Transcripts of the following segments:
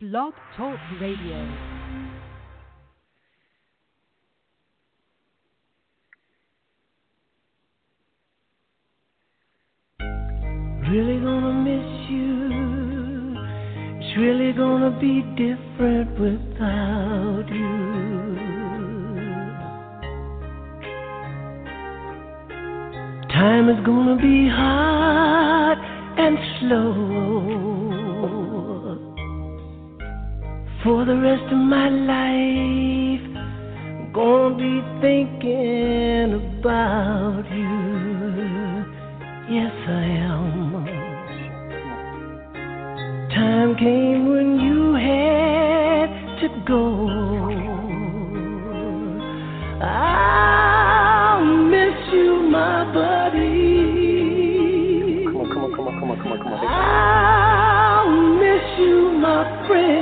Blog Talk Radio. Really gonna miss you. It's really gonna be different without you. Time is gonna be hard and slow. For the rest of my life, I'm gonna be thinking about you. Yes, I am. Time came when you had to go. I'll miss you, my buddy. Come on, come on, come on, come on, come on, come on. I'll miss you, my friend.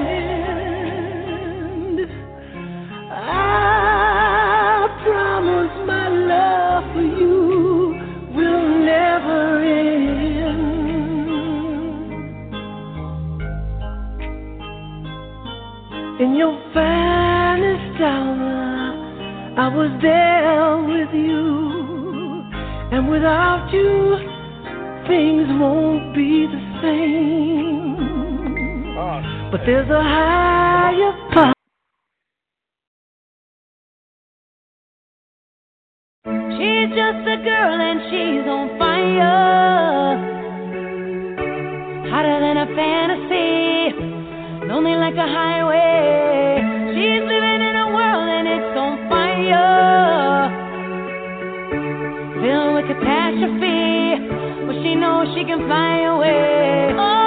Was there with you, and without you, things won't be the same. But there's a higher power. She's just a girl and she's on fire. Hotter than a fantasy, lonely like a highway. Catastrophe, but she knows she can fly away. Oh,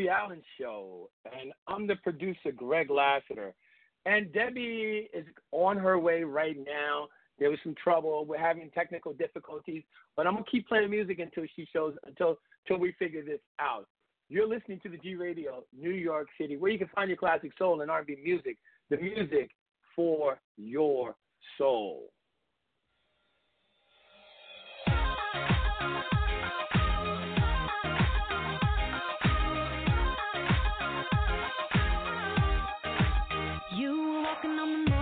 Debi Allen Show, and I'm the producer, Greg Lassiter. And Debi is on her way right now. There was some trouble. We're having technical difficulties, but I'm gonna keep playing music until she shows until until we figure this out. You're listening to the G Radio, New York City, where you can find your classic soul and R&B music, the music for your soul. Walking on the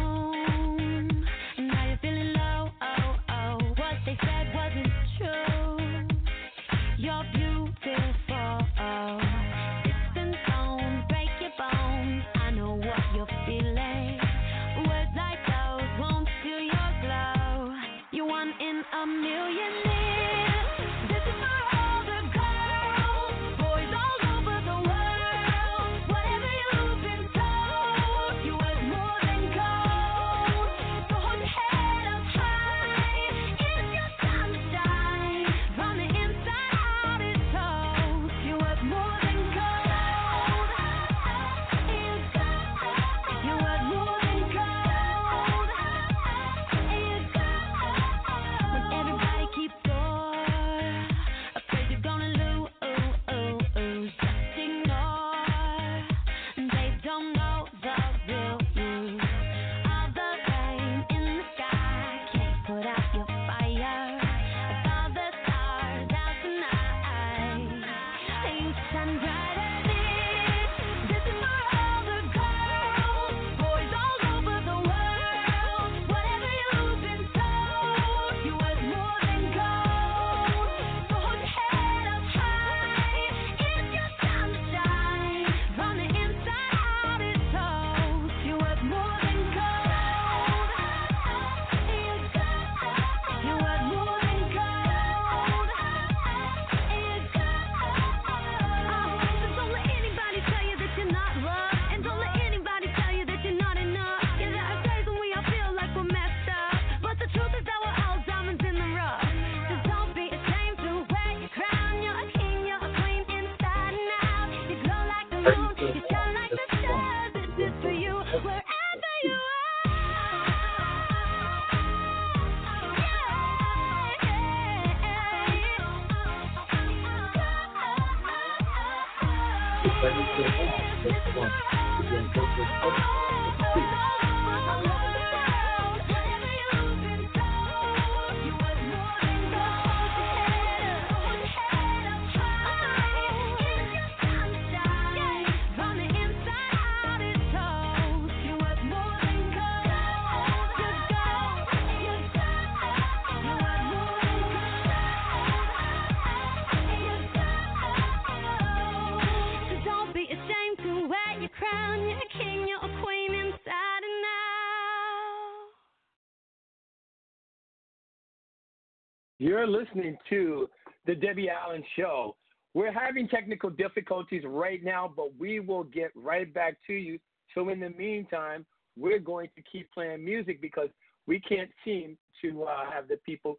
You're listening to The Debi Allen Show. We're having technical difficulties right now, but we will get right back to you. So, in the meantime, we're going to keep playing music because we can't seem to uh, have the people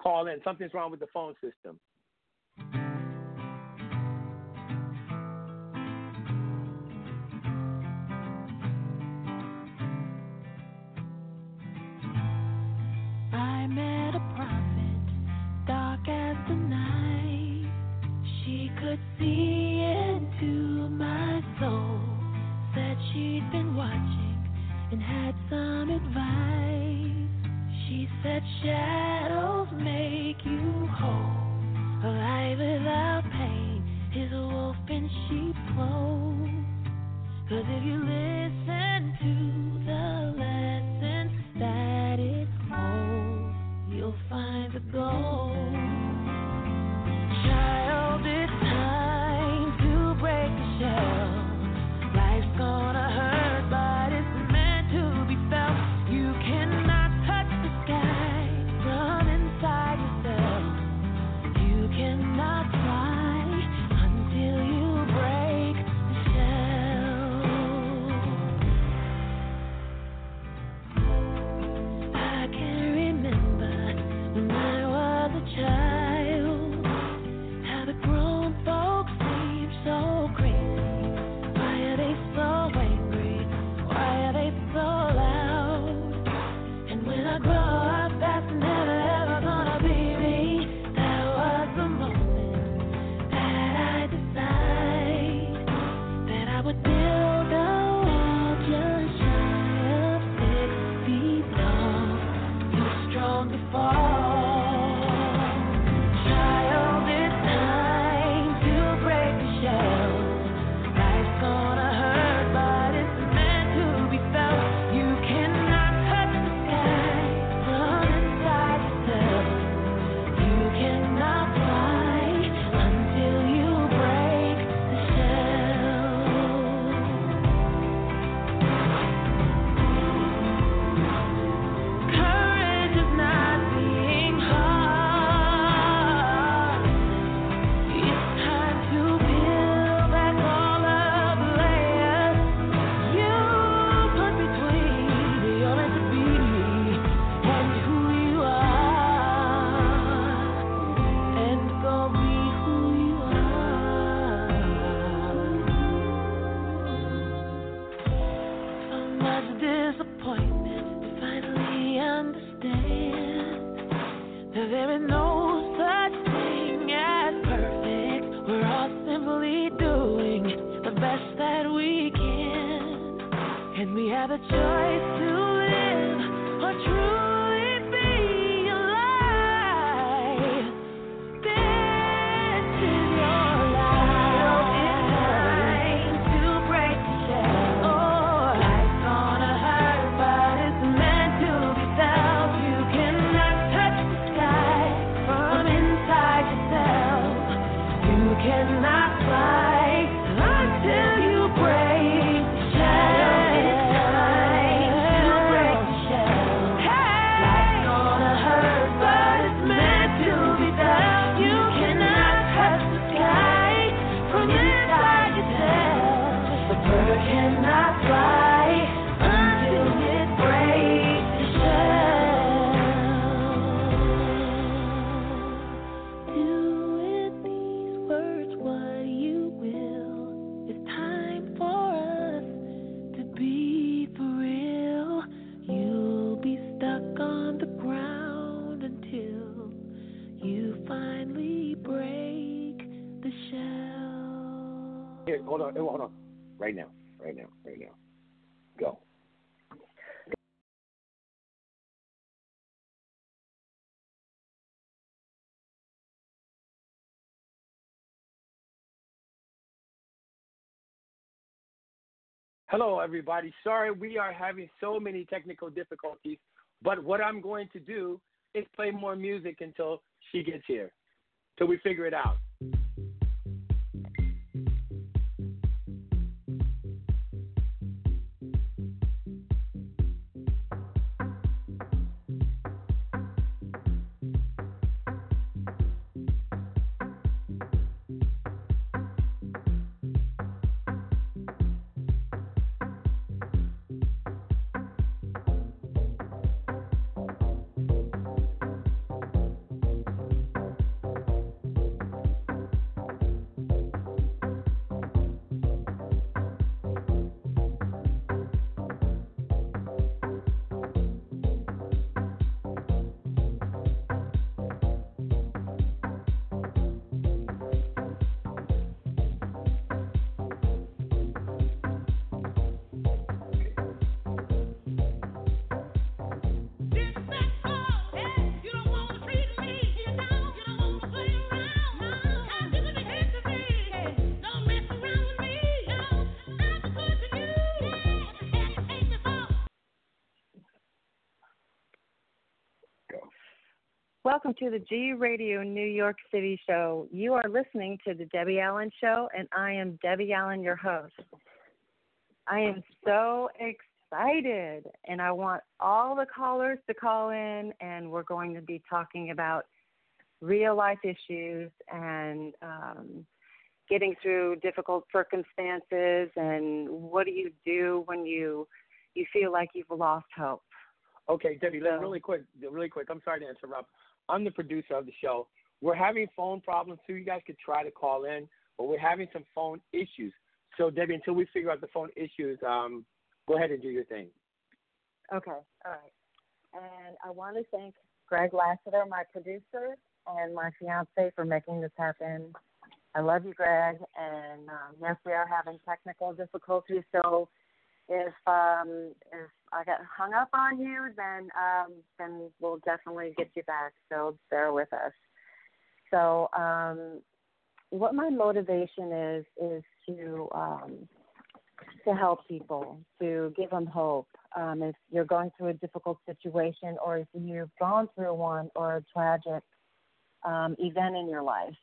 call in. Something's wrong with the phone system. Shadows make you whole. alive without pain is a wolf in sheep clothes. Cause if you live Hello, everybody. Sorry, we are having so many technical difficulties, but what I'm going to do is play more music until she gets here, till we figure it out. Welcome to the G Radio New York City show. You are listening to the Debi Allen show, and I am Debi Allen, your host. I am so excited, and I want all the callers to call in, and we're going to be talking about real life issues and um, getting through difficult circumstances, and what do you do when you you feel like you've lost hope. Okay, Debi, So- really quick, really quick. I'm sorry to interrupt. I'm the producer of the show. We're having phone problems too. You guys could try to call in, but we're having some phone issues. So, Debi, until we figure out the phone issues, um, go ahead and do your thing. Okay, all right. And I want to thank Greg Lassiter, my producer, and my fiance for making this happen. I love you, Greg. And um, yes, we are having technical difficulties. So if um, if I got hung up on you, then um, then we'll definitely get you back. So bear with us. So um, what my motivation is is to um, to help people, to give them hope. Um, if you're going through a difficult situation, or if you've gone through one, or a tragic um, event in your life,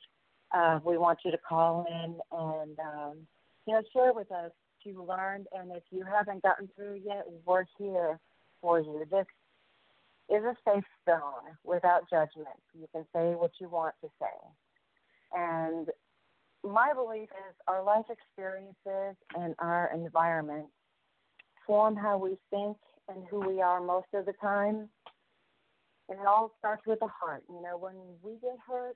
uh, we want you to call in and um, you know share with us you learned. And if you haven't gotten through yet, we're here for you. This is a safe zone without judgment. You can say what you want to say. And my belief is our life experiences and our environment form how we think and who we are most of the time. And it all starts with the heart. You know, when we get hurt,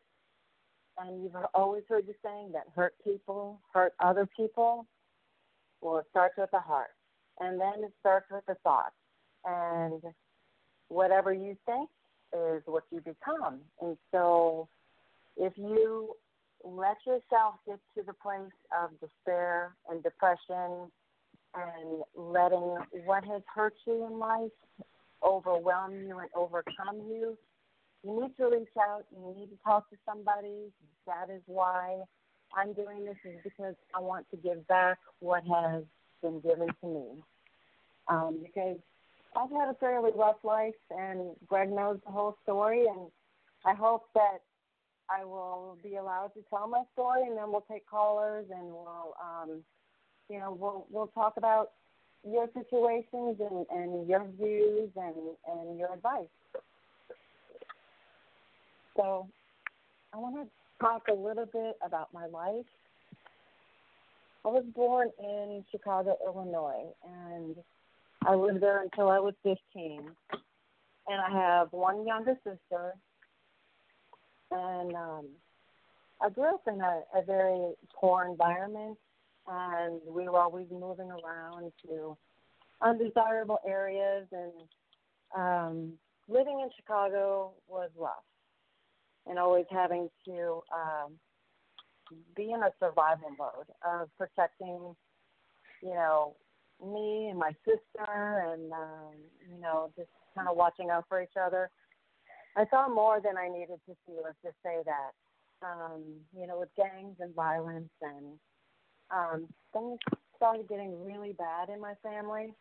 and you've always heard the saying that hurt people hurt other people. Well, it starts with the heart. And then it starts with the thoughts. And whatever you think is what you become. And so if you let yourself get to the place of despair and depression and letting what has hurt you in life overwhelm you and overcome you, you need to reach out. You need to talk to somebody. That is why I'm doing this, is because I want to give back what has been given to me. Um, because I've had a fairly rough life, and Greg knows the whole story, and I hope that I will be allowed to tell my story, and then we'll take callers, and we'll, um, you know, we'll we'll talk about your situations and, and your views and, and your advice. So, I want to talk a little bit about my life. I was born in Chicago, Illinois, and I lived there until I was 15. And I have one younger sister, and um, I grew up in a, a very poor environment, and we were always moving around to undesirable areas, and um, living in Chicago was rough, and always having to um, be in a survival mode of protecting, you know, me and my sister, and um, you know, just kind of watching out for each other. I saw more than I needed to see. Let's just say that. Um, you know, with gangs and violence, and um, things started getting really bad in my family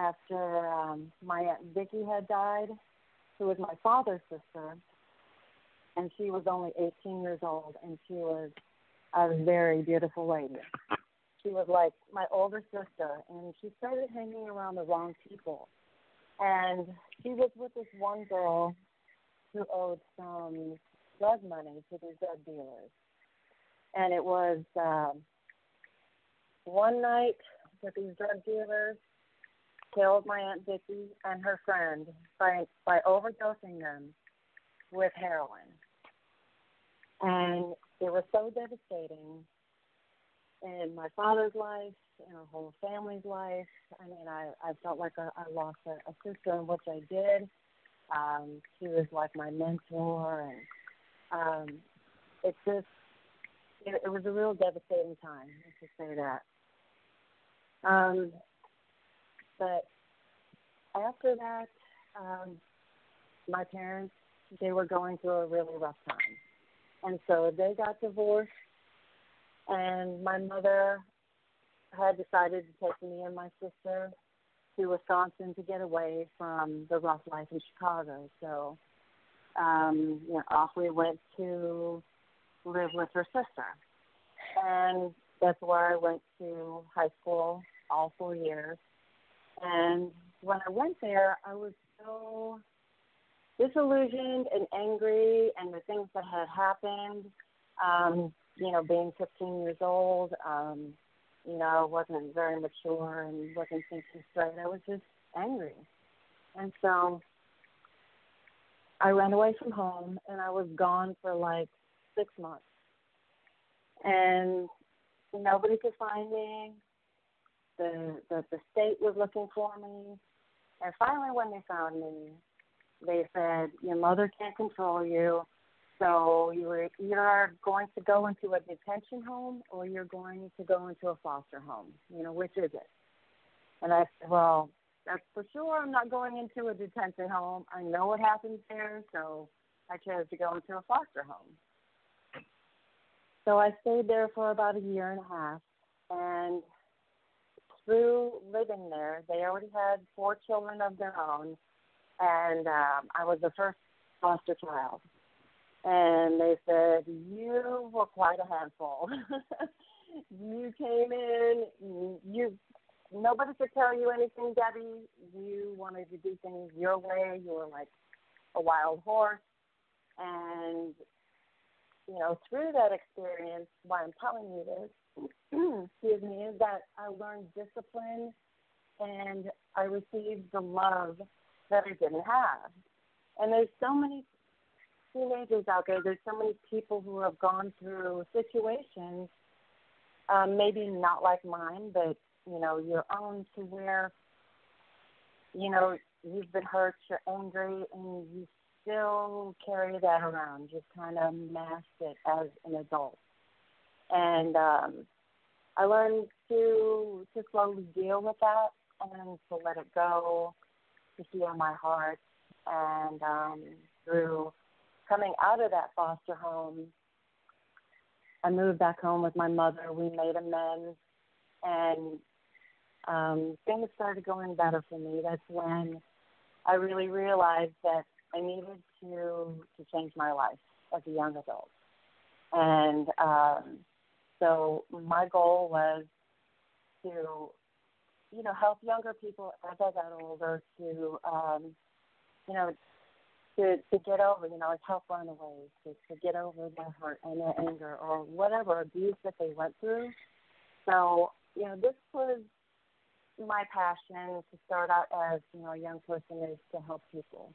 after um, my aunt Vicky had died, who was my father's sister, and she was only 18 years old, and she was a very beautiful lady. She was like my older sister, and she started hanging around the wrong people. And she was with this one girl who owed some drug money to these drug dealers. And it was um, one night that these drug dealers killed my aunt Vicky and her friend by by overdosing them with heroin. And it was so devastating in my father's life, in our whole family's life. I mean, I, I felt like I, I lost a, a sister, which I did. Um, she was like my mentor, and um, it just, it, it was a real devastating time, let's just say that. Um, but after that, um, my parents, they were going through a really rough time. And so they got divorced, and my mother had decided to take me and my sister to Wisconsin to get away from the rough life in Chicago. So, um, you know, off we went to live with her sister, and that's where I went to high school all four years. And when I went there, I was so disillusioned and angry, and the things that had happened. Um, you know, being 15 years old, um, you know, I wasn't very mature and wasn't thinking straight. I was just angry, and so I ran away from home, and I was gone for like six months, and nobody could find me. The the the state was looking for me, and finally, when they found me, they said your mother can't control you, so you're either going to go into a detention home or you're going to go into a foster home. You know, which is it? And I said, well, that's for sure. I'm not going into a detention home. I know what happens there, so I chose to go into a foster home. So I stayed there for about a year and a half, and through living there, they already had four children of their own, and um, I was the first foster child. And they said, You were quite a handful. you came in, you nobody could tell you anything, Debi. You wanted to do things your way. You were like a wild horse. And, you know, through that experience, why I'm telling you this, excuse me, is that I learned discipline and I received the love that I didn't have. And there's so many teenagers out there, there's so many people who have gone through situations, um, maybe not like mine, but, you know, your own to where, you know, you've been hurt, you're angry, and you still carry that around. You kind of mask it as an adult. And um, I learned to to slowly deal with that and to let it go to heal my heart. And um, through coming out of that foster home, I moved back home with my mother. We made amends, and um, things started going better for me. That's when I really realized that I needed to to change my life as a young adult. And um, so my goal was to you know, help younger people as I got older to, um, you know, to to get over, you know, like help runaways, to to get over their hurt and their anger or whatever abuse that they went through. So, you know, this was my passion to start out as, you know, a young person is to help people.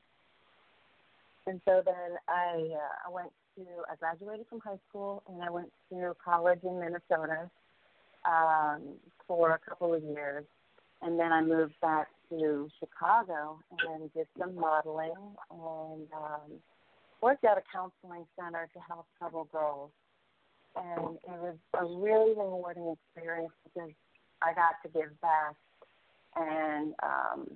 And so then I uh, I went to I graduated from high school and I went to college in Minnesota um, for a couple of years and then I moved back to Chicago and did some modeling and um, worked at a counseling center to help troubled girls. and it was a really rewarding experience because I got to give back and um,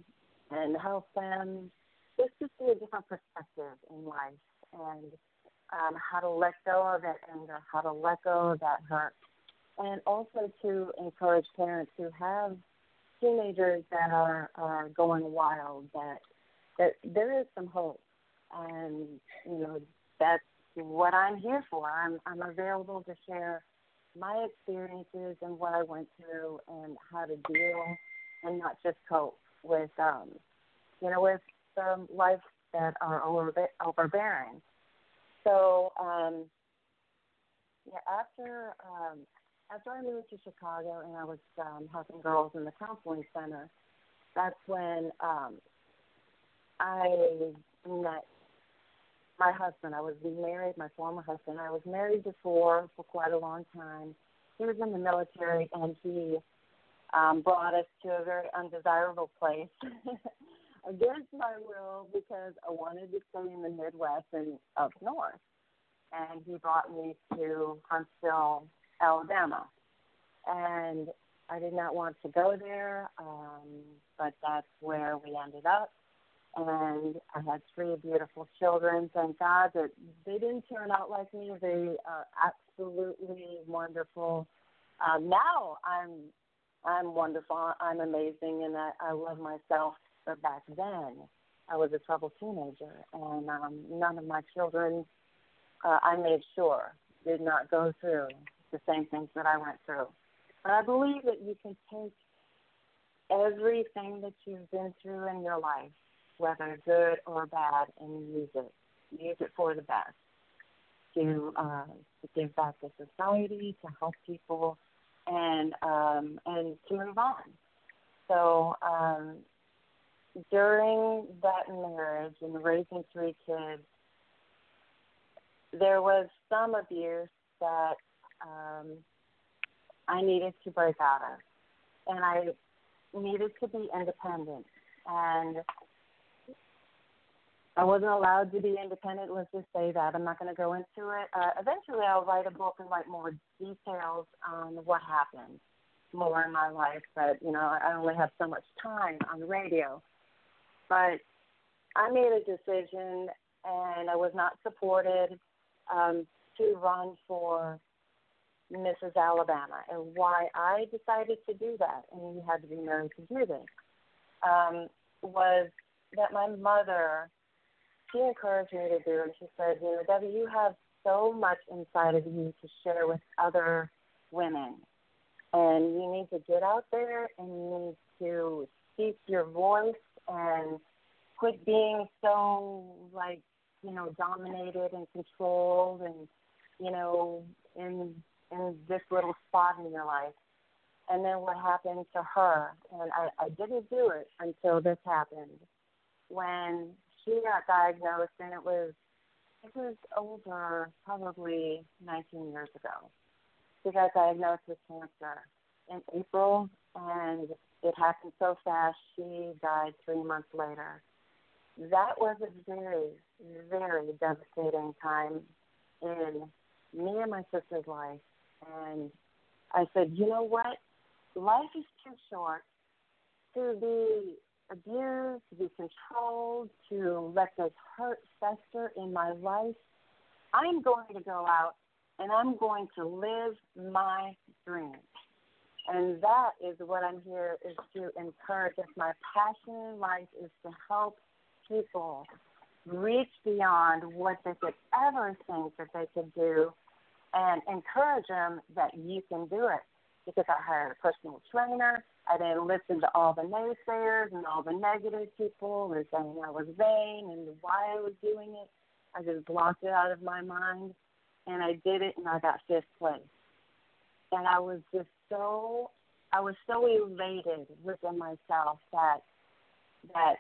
and help them just to see a different perspective in life and um, how to let go of that anger, how to let go of that hurt, and also to encourage parents who have teenagers that are, are going wild that that there is some hope and you know that's what I'm here for. I'm I'm available to share my experiences and what I went through and how to deal and not just cope with um you know with some life that are over overbearing. So um yeah, after um after I moved to Chicago and I was um helping girls in the counseling center, that's when um I met my husband. I was married, my former husband. I was married before for quite a long time. He was in the military and he um, brought us to a very undesirable place against my will because I wanted to stay in the Midwest and up north. And he brought me to Huntsville, Alabama. And I did not want to go there, um, but that's where we ended up and I had three beautiful children. Thank God that they didn't turn out like me. They are absolutely wonderful. Um, now I'm I'm wonderful. I'm amazing, and I, I love myself. But back then, I was a troubled teenager, and um, none of my children, uh, I made sure, did not go through the same things that I went through. But I believe that you can take everything that you've been through in your life whether good or bad, and use it. Use it for the best. To, uh, to give back to society, to help people, and um, and to move on. So um, during that marriage and raising three kids, there was some abuse that um, I needed to break out of, and I needed to be independent. And I wasn't allowed to be independent. Let's just say that. I'm not going to go into it. Uh, eventually, I'll write a book and write more details on what happened more in my life. But you know, I only have so much time on the radio. But I made a decision, and I was not supported um, to run for Mrs. Alabama. And why I decided to do that, and you had to be married to do this, um, was that my mother she encouraged me to do, and she said, you know, Debi, you have so much inside of you to share with other women, and you need to get out there and you need to speak your voice and quit being so like you know dominated and controlled and you know in in this little spot in your life and then what happened to her and i i didn't do it until this happened when she got diagnosed, and it was it was over probably 19 years ago. She got diagnosed with cancer in April, and it happened so fast. She died three months later. That was a very, very devastating time in me and my sister's life. And I said, you know what? Life is too short to be abused, to be controlled, to let this hurt fester in my life, I'm going to go out and I'm going to live my dream. And that is what I'm here is to encourage. If my passion in life is to help people reach beyond what they could ever think that they could do and encourage them that you can do it. Because I hired a personal trainer, I didn't listen to all the naysayers and all the negative people and saying I was vain and why I was doing it. I just blocked it out of my mind, and I did it, and I got fifth place. And I was just so, I was so elated within myself that that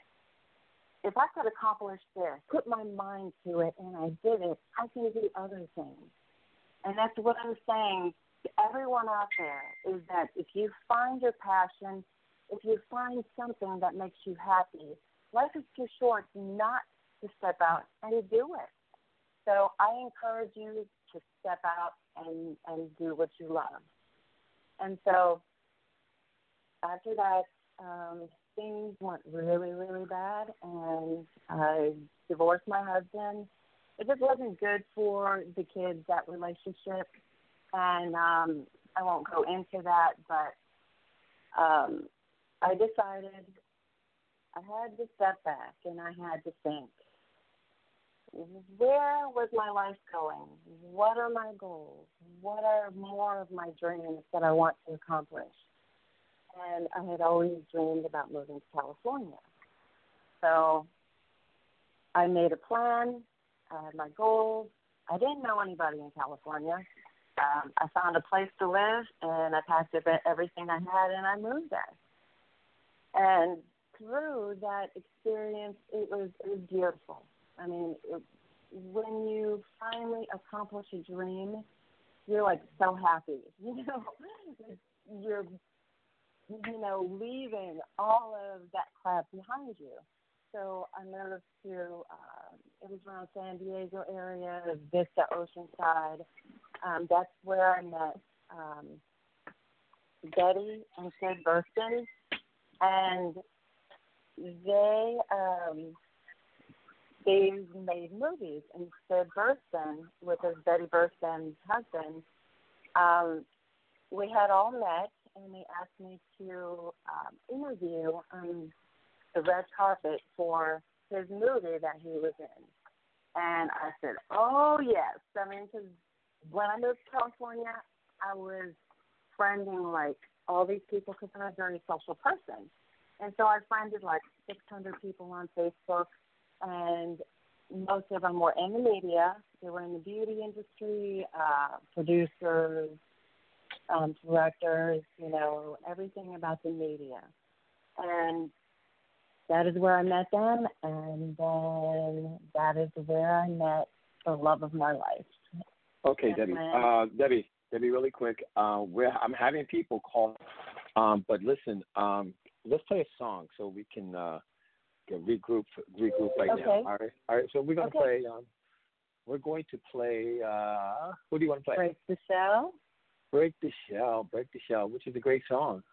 if I could accomplish this, put my mind to it, and I did it, I can do other things. And that's what I'm saying to everyone out there is that if you find your passion, if you find something that makes you happy, life is too short not to step out and do it. So I encourage you to step out and and do what you love. And so after that, um, things went really, really bad, and I divorced my husband. It just wasn't good for the kids that relationship, and um, I won't go into that, but um, I decided I had to step back and I had to think where was my life going? What are my goals? What are more of my dreams that I want to accomplish? And I had always dreamed about moving to California. So I made a plan. I had my goals. I didn't know anybody in California. Um, I found a place to live, and I packed up everything I had, and I moved there. And through that experience, it was it was beautiful. I mean, it, when you finally accomplish a dream, you're like so happy. You know, you're you know leaving all of that crap behind you. So I moved to uh, it was around San Diego area, Vista Oceanside. Um, that's where I met um, Betty and Sid Burston, and they um, they made movies. And Sid Burston, with his Betty Burston's husband, um, we had all met, and they asked me to um, interview on the red carpet for his movie that he was in. And I said, "Oh yes." I mean, because when I moved to California, I was friending like all these people because I'm a very social person. And so I friended like 600 people on Facebook, and most of them were in the media. They were in the beauty industry, uh, producers, um, directors, you know, everything about the media. And that is where I met them, and then that is where I met the love of my life. Okay, Yes, Debi. Uh, Debi, Debi, really quick. Uh, we're, I'm having people call, um, but listen, um, let's play a song so we can uh, regroup, regroup right now. All right, all right. So we're gonna Okay. play. Um, we're going to play. Uh, who do you want to play? Break the show. Break the Shell, Break the Shell, which is a great song.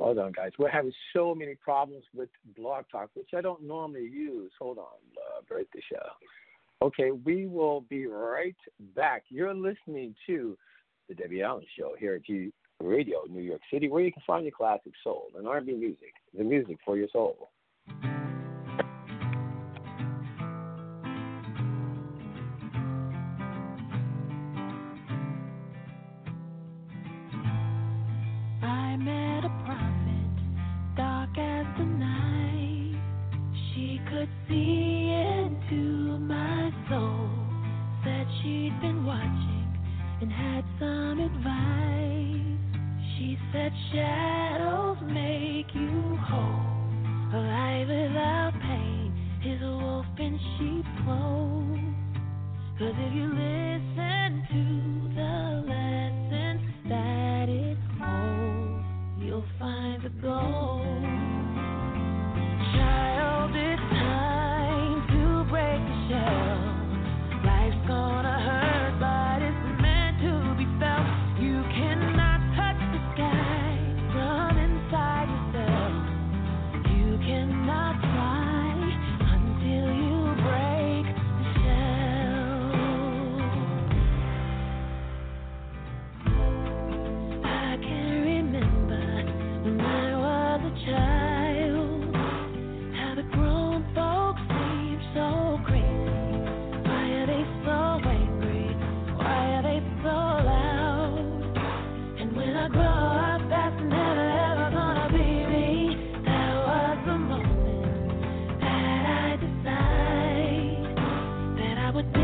Hold on, guys. We're having so many problems with Blog Talk, which I don't normally use. Hold on, uh, Break the show. Okay, we will be right back. You're listening to the Debi Allen Show here at G Radio, New York City, where you can find your classic soul and R&B music, the music for your soul. I would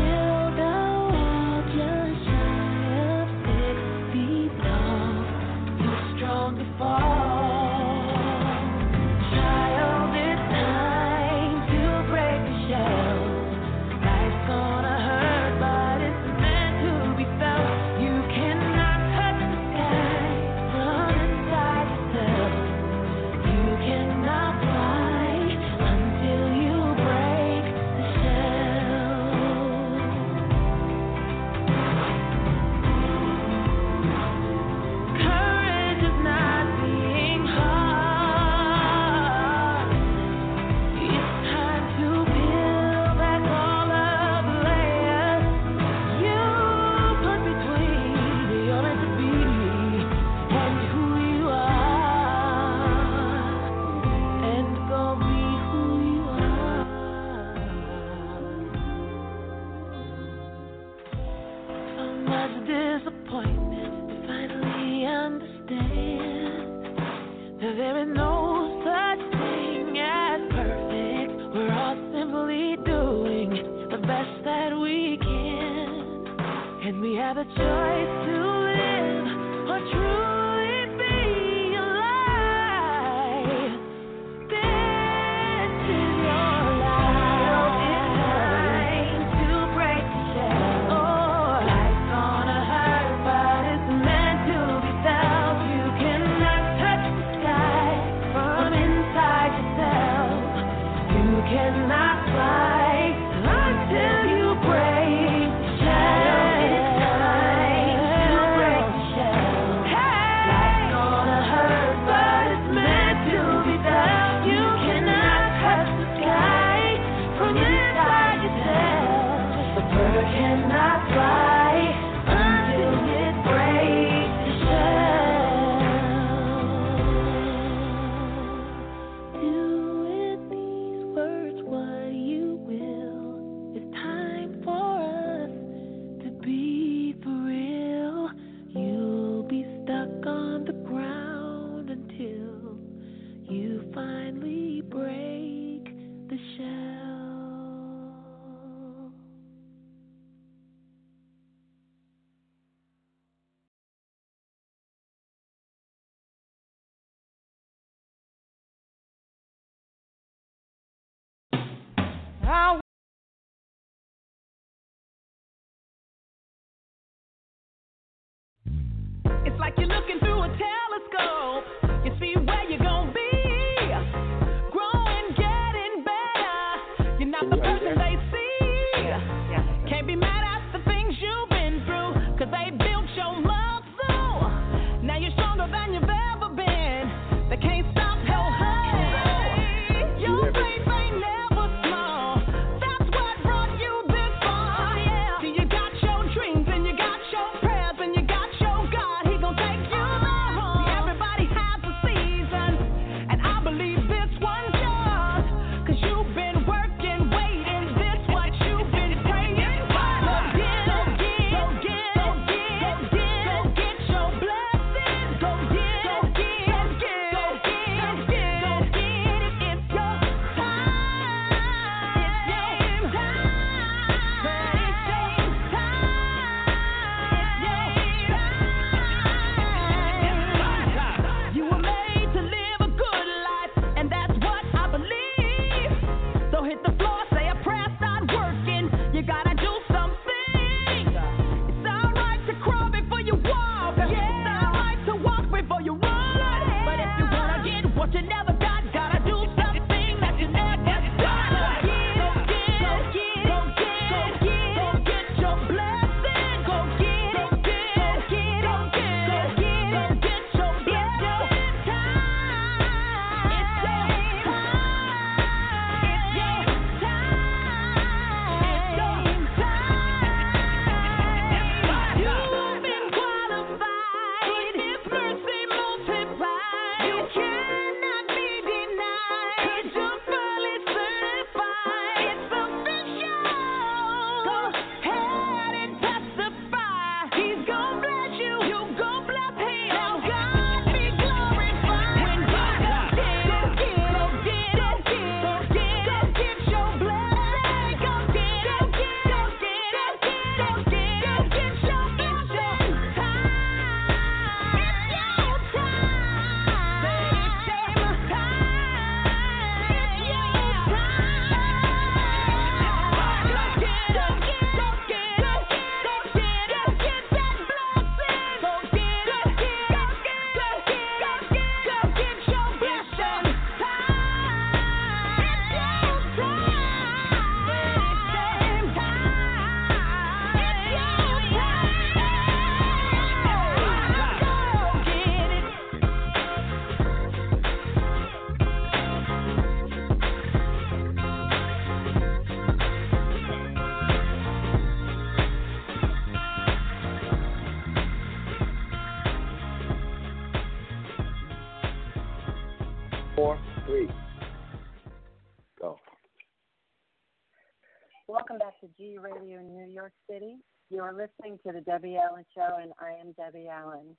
Radio New York City. You're listening to the Debi Allen Show, and I am Debi Allen.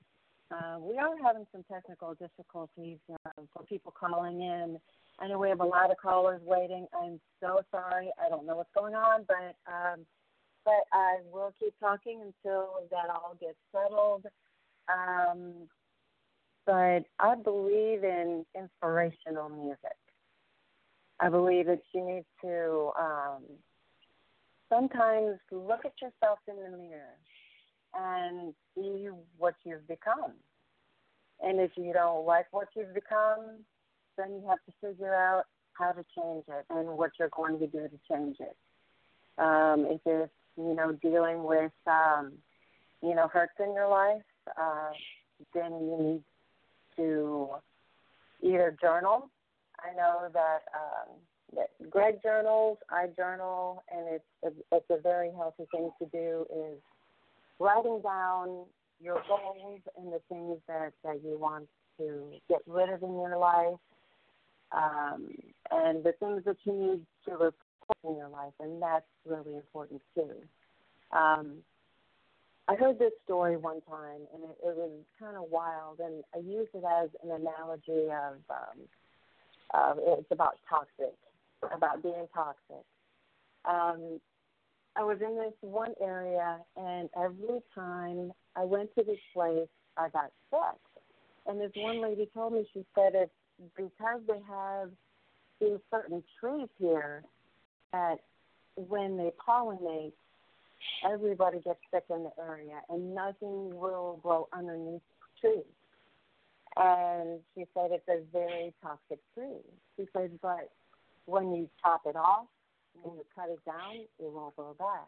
Uh, we are having some technical difficulties uh, for people calling in. I know we have a lot of callers waiting. I'm so sorry. I don't know what's going on, but um, but I will keep talking until that all gets settled. Um, but I believe in inspirational music. I believe that you need to um, sometimes look at yourself in the mirror and see what you've become. And if you don't like what you've become, then you have to figure out how to change it and what you're going to do to change it. Um, if it's, you know, dealing with, um, you know, hurts in your life, uh, then you need to either journal. I know that um, Greg journals, I journal, and it's a, it's a very healthy thing to do. Is writing down your goals and the things that that you want to get rid of in your life, um, and the things that you need to replace in your life, and that's really important too. Um, I heard this story one time, and it, it was kind of wild, and I used it as an analogy of um, uh, it's about toxic, about being toxic. Um, I was in this one area, and every time I went to this place, I got sick. And this one lady told me, she said it's because they have these certain trees here that when they pollinate, everybody gets sick in the area, and nothing will grow underneath the trees. And she said it's a very toxic tree. She said, but when you chop it off, when you cut it down, it won't grow back.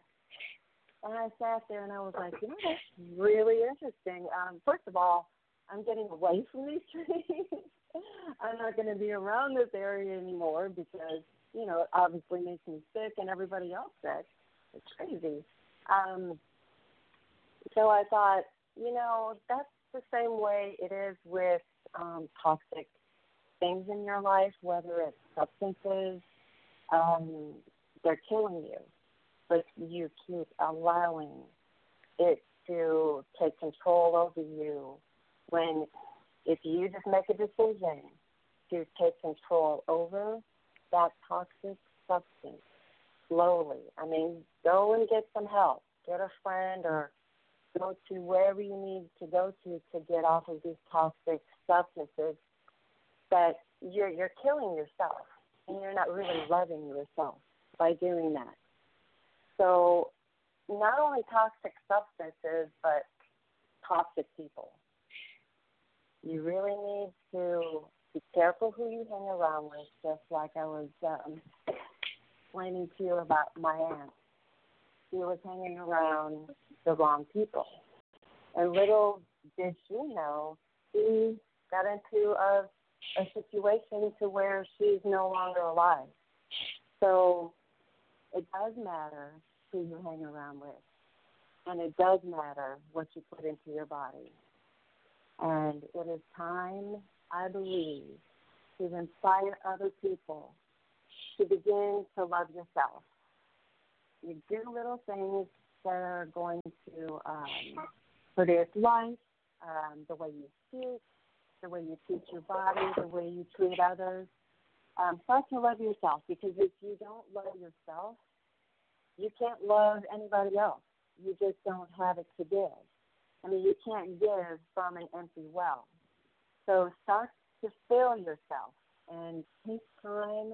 And I sat there and I was like, you know, that's really interesting. Um, first of all, I'm getting away from these trees. I'm not going to be around this area anymore because, you know, it obviously makes me sick and everybody else sick. It's crazy. Um, so I thought, you know, that's the same way it is with um, toxic things in your life, whether it's substances, um, they're killing you, but you keep allowing it to take control over you. When if you just make a decision to take control over that toxic substance slowly, I mean, go and get some help, get a friend or go to wherever you need to go to to get off of these toxic substances that you're you're killing yourself and you're not really loving yourself by doing that. So not only toxic substances but toxic people. You really need to be careful who you hang around with, just like I was um, explaining to you about my aunt. She was hanging around the wrong people. And little did she know, she got into a, a situation to where she's no longer alive. So it does matter who you hang around with. And it does matter what you put into your body. And it is time, I believe, to inspire other people to begin to love yourself. You do little things that are going to um, produce life, um, the way you speak, the way you treat your body, the way you treat others. Um, start to love yourself because if you don't love yourself, you can't love anybody else. You just don't have it to give. I mean, you can't give from an empty well. So start to fill yourself and take time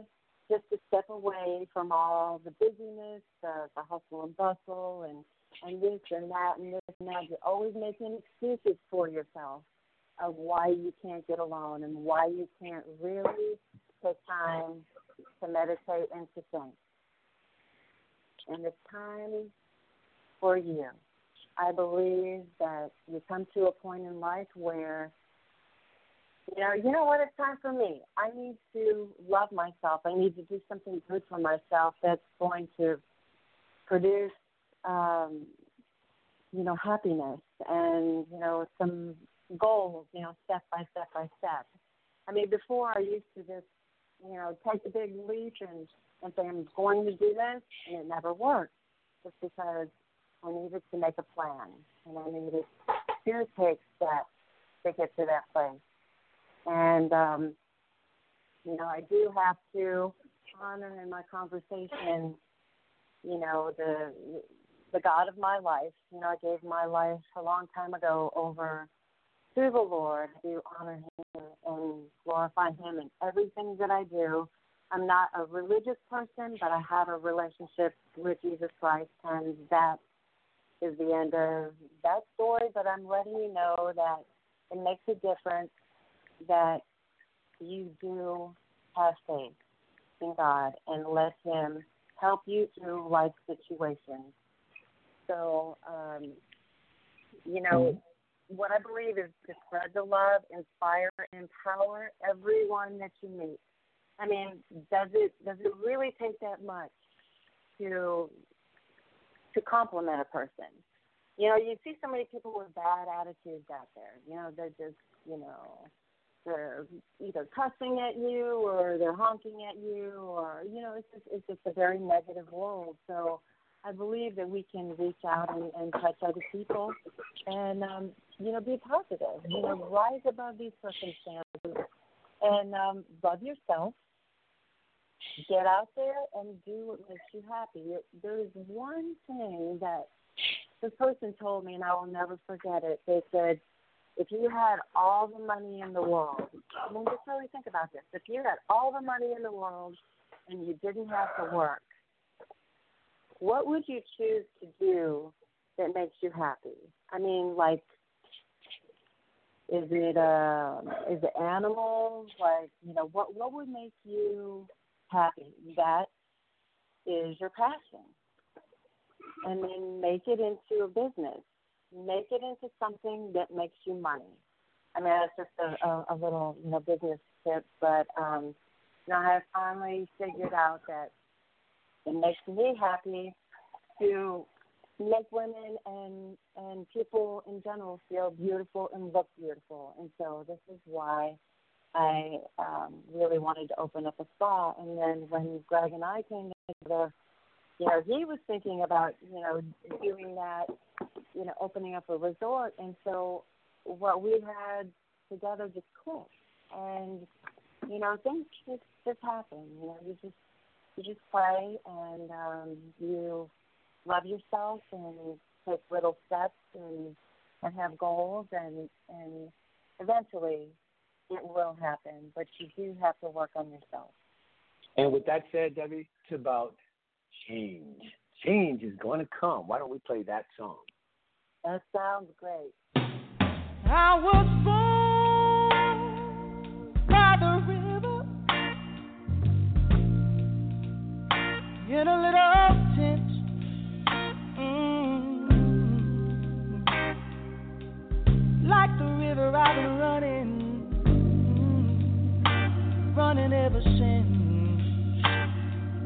just to step away from all the busyness, the, the hustle and bustle, and and this and that and this and that. You're always making excuses for yourself of why you can't get alone and why you can't really take time to meditate and to think. And it's time for you. I believe that you come to a point in life where you know, you know what? It's time for me. I need to love myself. I need to do something good for myself that's going to produce, um, you know, happiness and you know some goals. You know, step by step by step. I mean, before I used to just, you know, take the big leap and and say I'm going to do this, and it never worked, just because I needed to make a plan, and I needed to take steps to get to that place. And um, you know, I do have to honor in my conversation, you know, the the God of my life. You know, I gave my life a long time ago over to the Lord to honor Him and glorify Him in everything that I do. I'm not a religious person, but I have a relationship with Jesus Christ, and that is the end of that story. But I'm letting you know that it makes a difference that you do have faith in God and let Him help you through life situations. So, um, you know, what I believe is to spread the love, inspire, empower everyone that you meet. I mean, does it does it really take that much to to compliment a person? You know, you see so many people with bad attitudes out there. You know, they're just you know they're either cussing at you or they're honking at you or you know it's just it's just a very negative world. So I believe that we can reach out and, and touch other people and um, you know be positive. You know, rise above these circumstances and um, love yourself. Get out there and do what makes you happy. There is one thing that this person told me, and I will never forget it. They said, if you had all the money in the world, I mean, just really think about this. If you had all the money in the world and you didn't have to work, what would you choose to do that makes you happy? I mean, like, is it uh, is it animals? Like, you know, what what would make you happy? That is your passion, and then make it into a business make it into something that makes you money. I mean, that's just a, a, a little, you know, business tip, but um, you know, I have finally figured out that it makes me happy to make women and and people in general feel beautiful and look beautiful, and so this is why I um, really wanted to open up a spa. And then when Greg and I came together, you know, he was thinking about you know doing that you know, opening up a resort. And so what we had together just clicked. And, you know, things just, just happen. You know, you just, you just play and um, you love yourself and take little steps and, and have goals and, and eventually it will happen, but you do have to work on yourself. And with that said, Debi, it's about change. Change is going to come. Why don't we play that song? That sounds great. I was born by the in a little tent. Mm. Like the river, I've been running, mm, running ever since.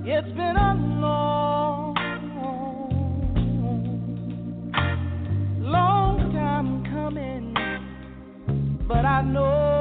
It's been a long long time coming, but I know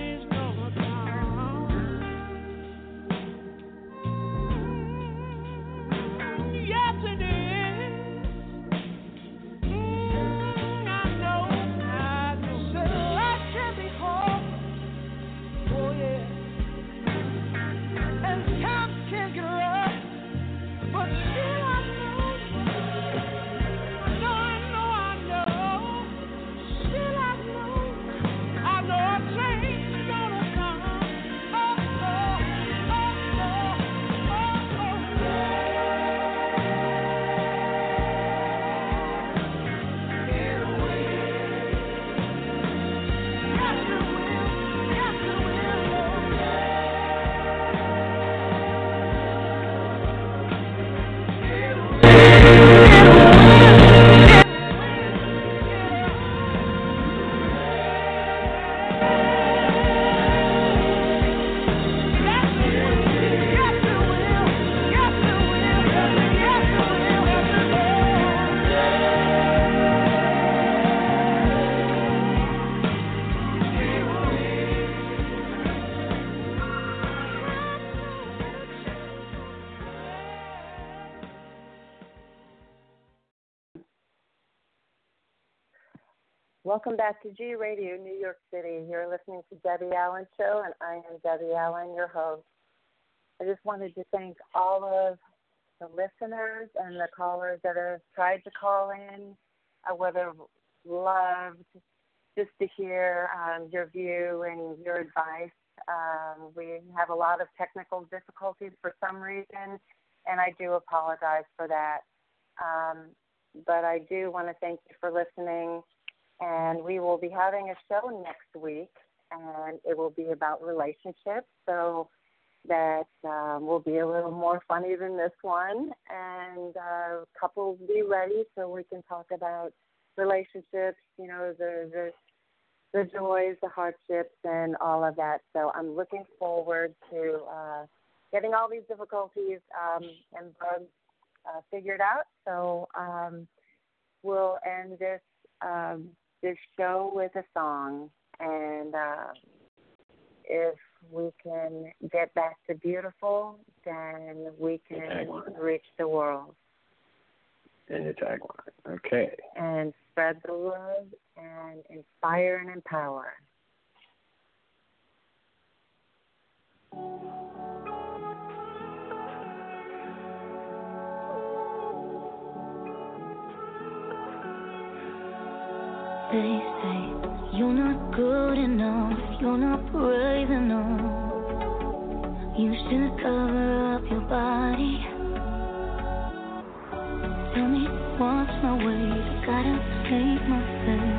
Welcome back to G Radio, New York City. You're listening to Debi Allen Show, and I am Debi Allen, your host. I just wanted to thank all of the listeners and the callers that have tried to call in. I would have loved just to hear um, your view and your advice. Um, we have a lot of technical difficulties for some reason, and I do apologize for that. Um, but I do want to thank you for listening and we will be having a show next week, and it will be about relationships. So that um, will be a little more funny than this one, and uh, couples be ready so we can talk about relationships. You know the the the joys, the hardships, and all of that. So I'm looking forward to uh, getting all these difficulties um, and bugs uh, figured out. So um, we'll end this um, this show with a song, and uh, if we can get back to beautiful, then we can reach the world And the tagline. Okay. and spread the love and inspire and empower. They say you're not good enough, you're not brave enough. You should cover up your body. Tell me what's my way, I gotta save myself.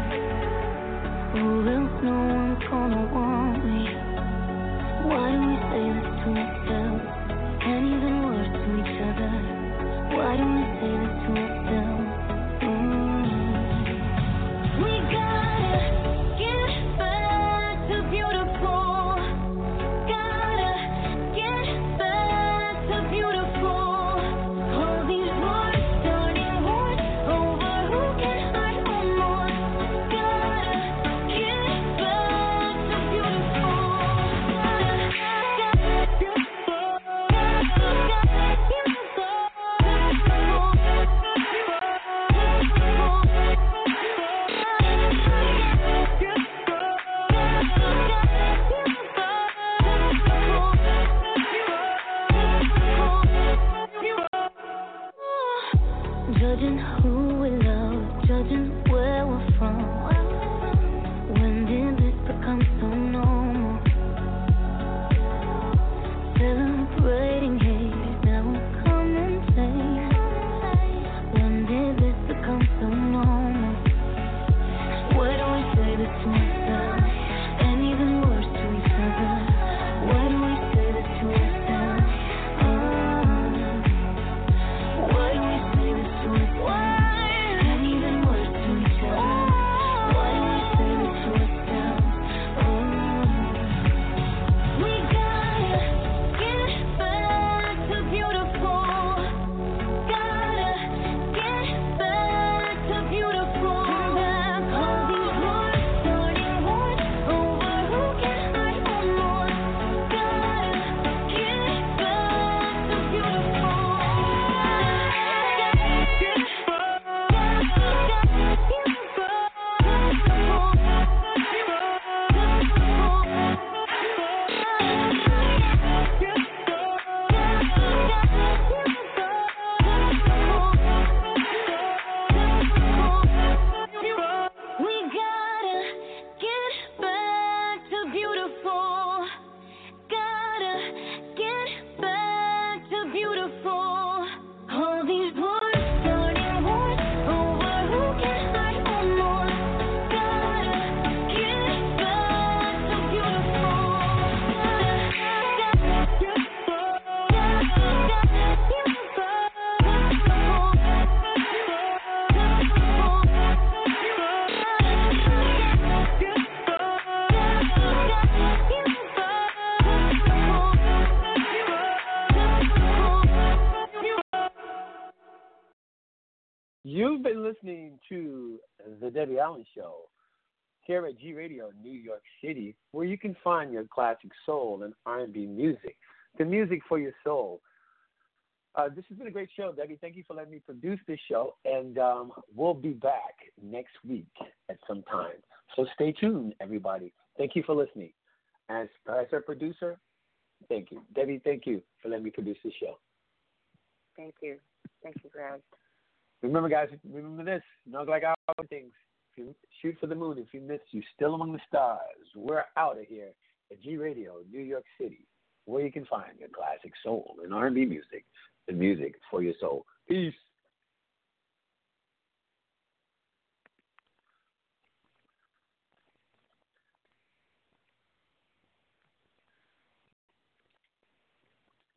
Here at G Radio, New York City, where you can find your classic soul and R&B music, the music for your soul. Uh, this has been a great show, Debi. Thank you for letting me produce this show, and um, we'll be back next week at some time. So stay tuned, everybody. Thank you for listening. As, our producer, thank you. Debi, thank you for letting me produce this show. Thank you. Thank you, Greg. Remember, guys, remember this. Not like our things. If you shoot for the moon, if you miss, you still among the stars. We're out of here at G Radio, New York City, where you can find your classic soul and R&B music, the music for your soul. Peace.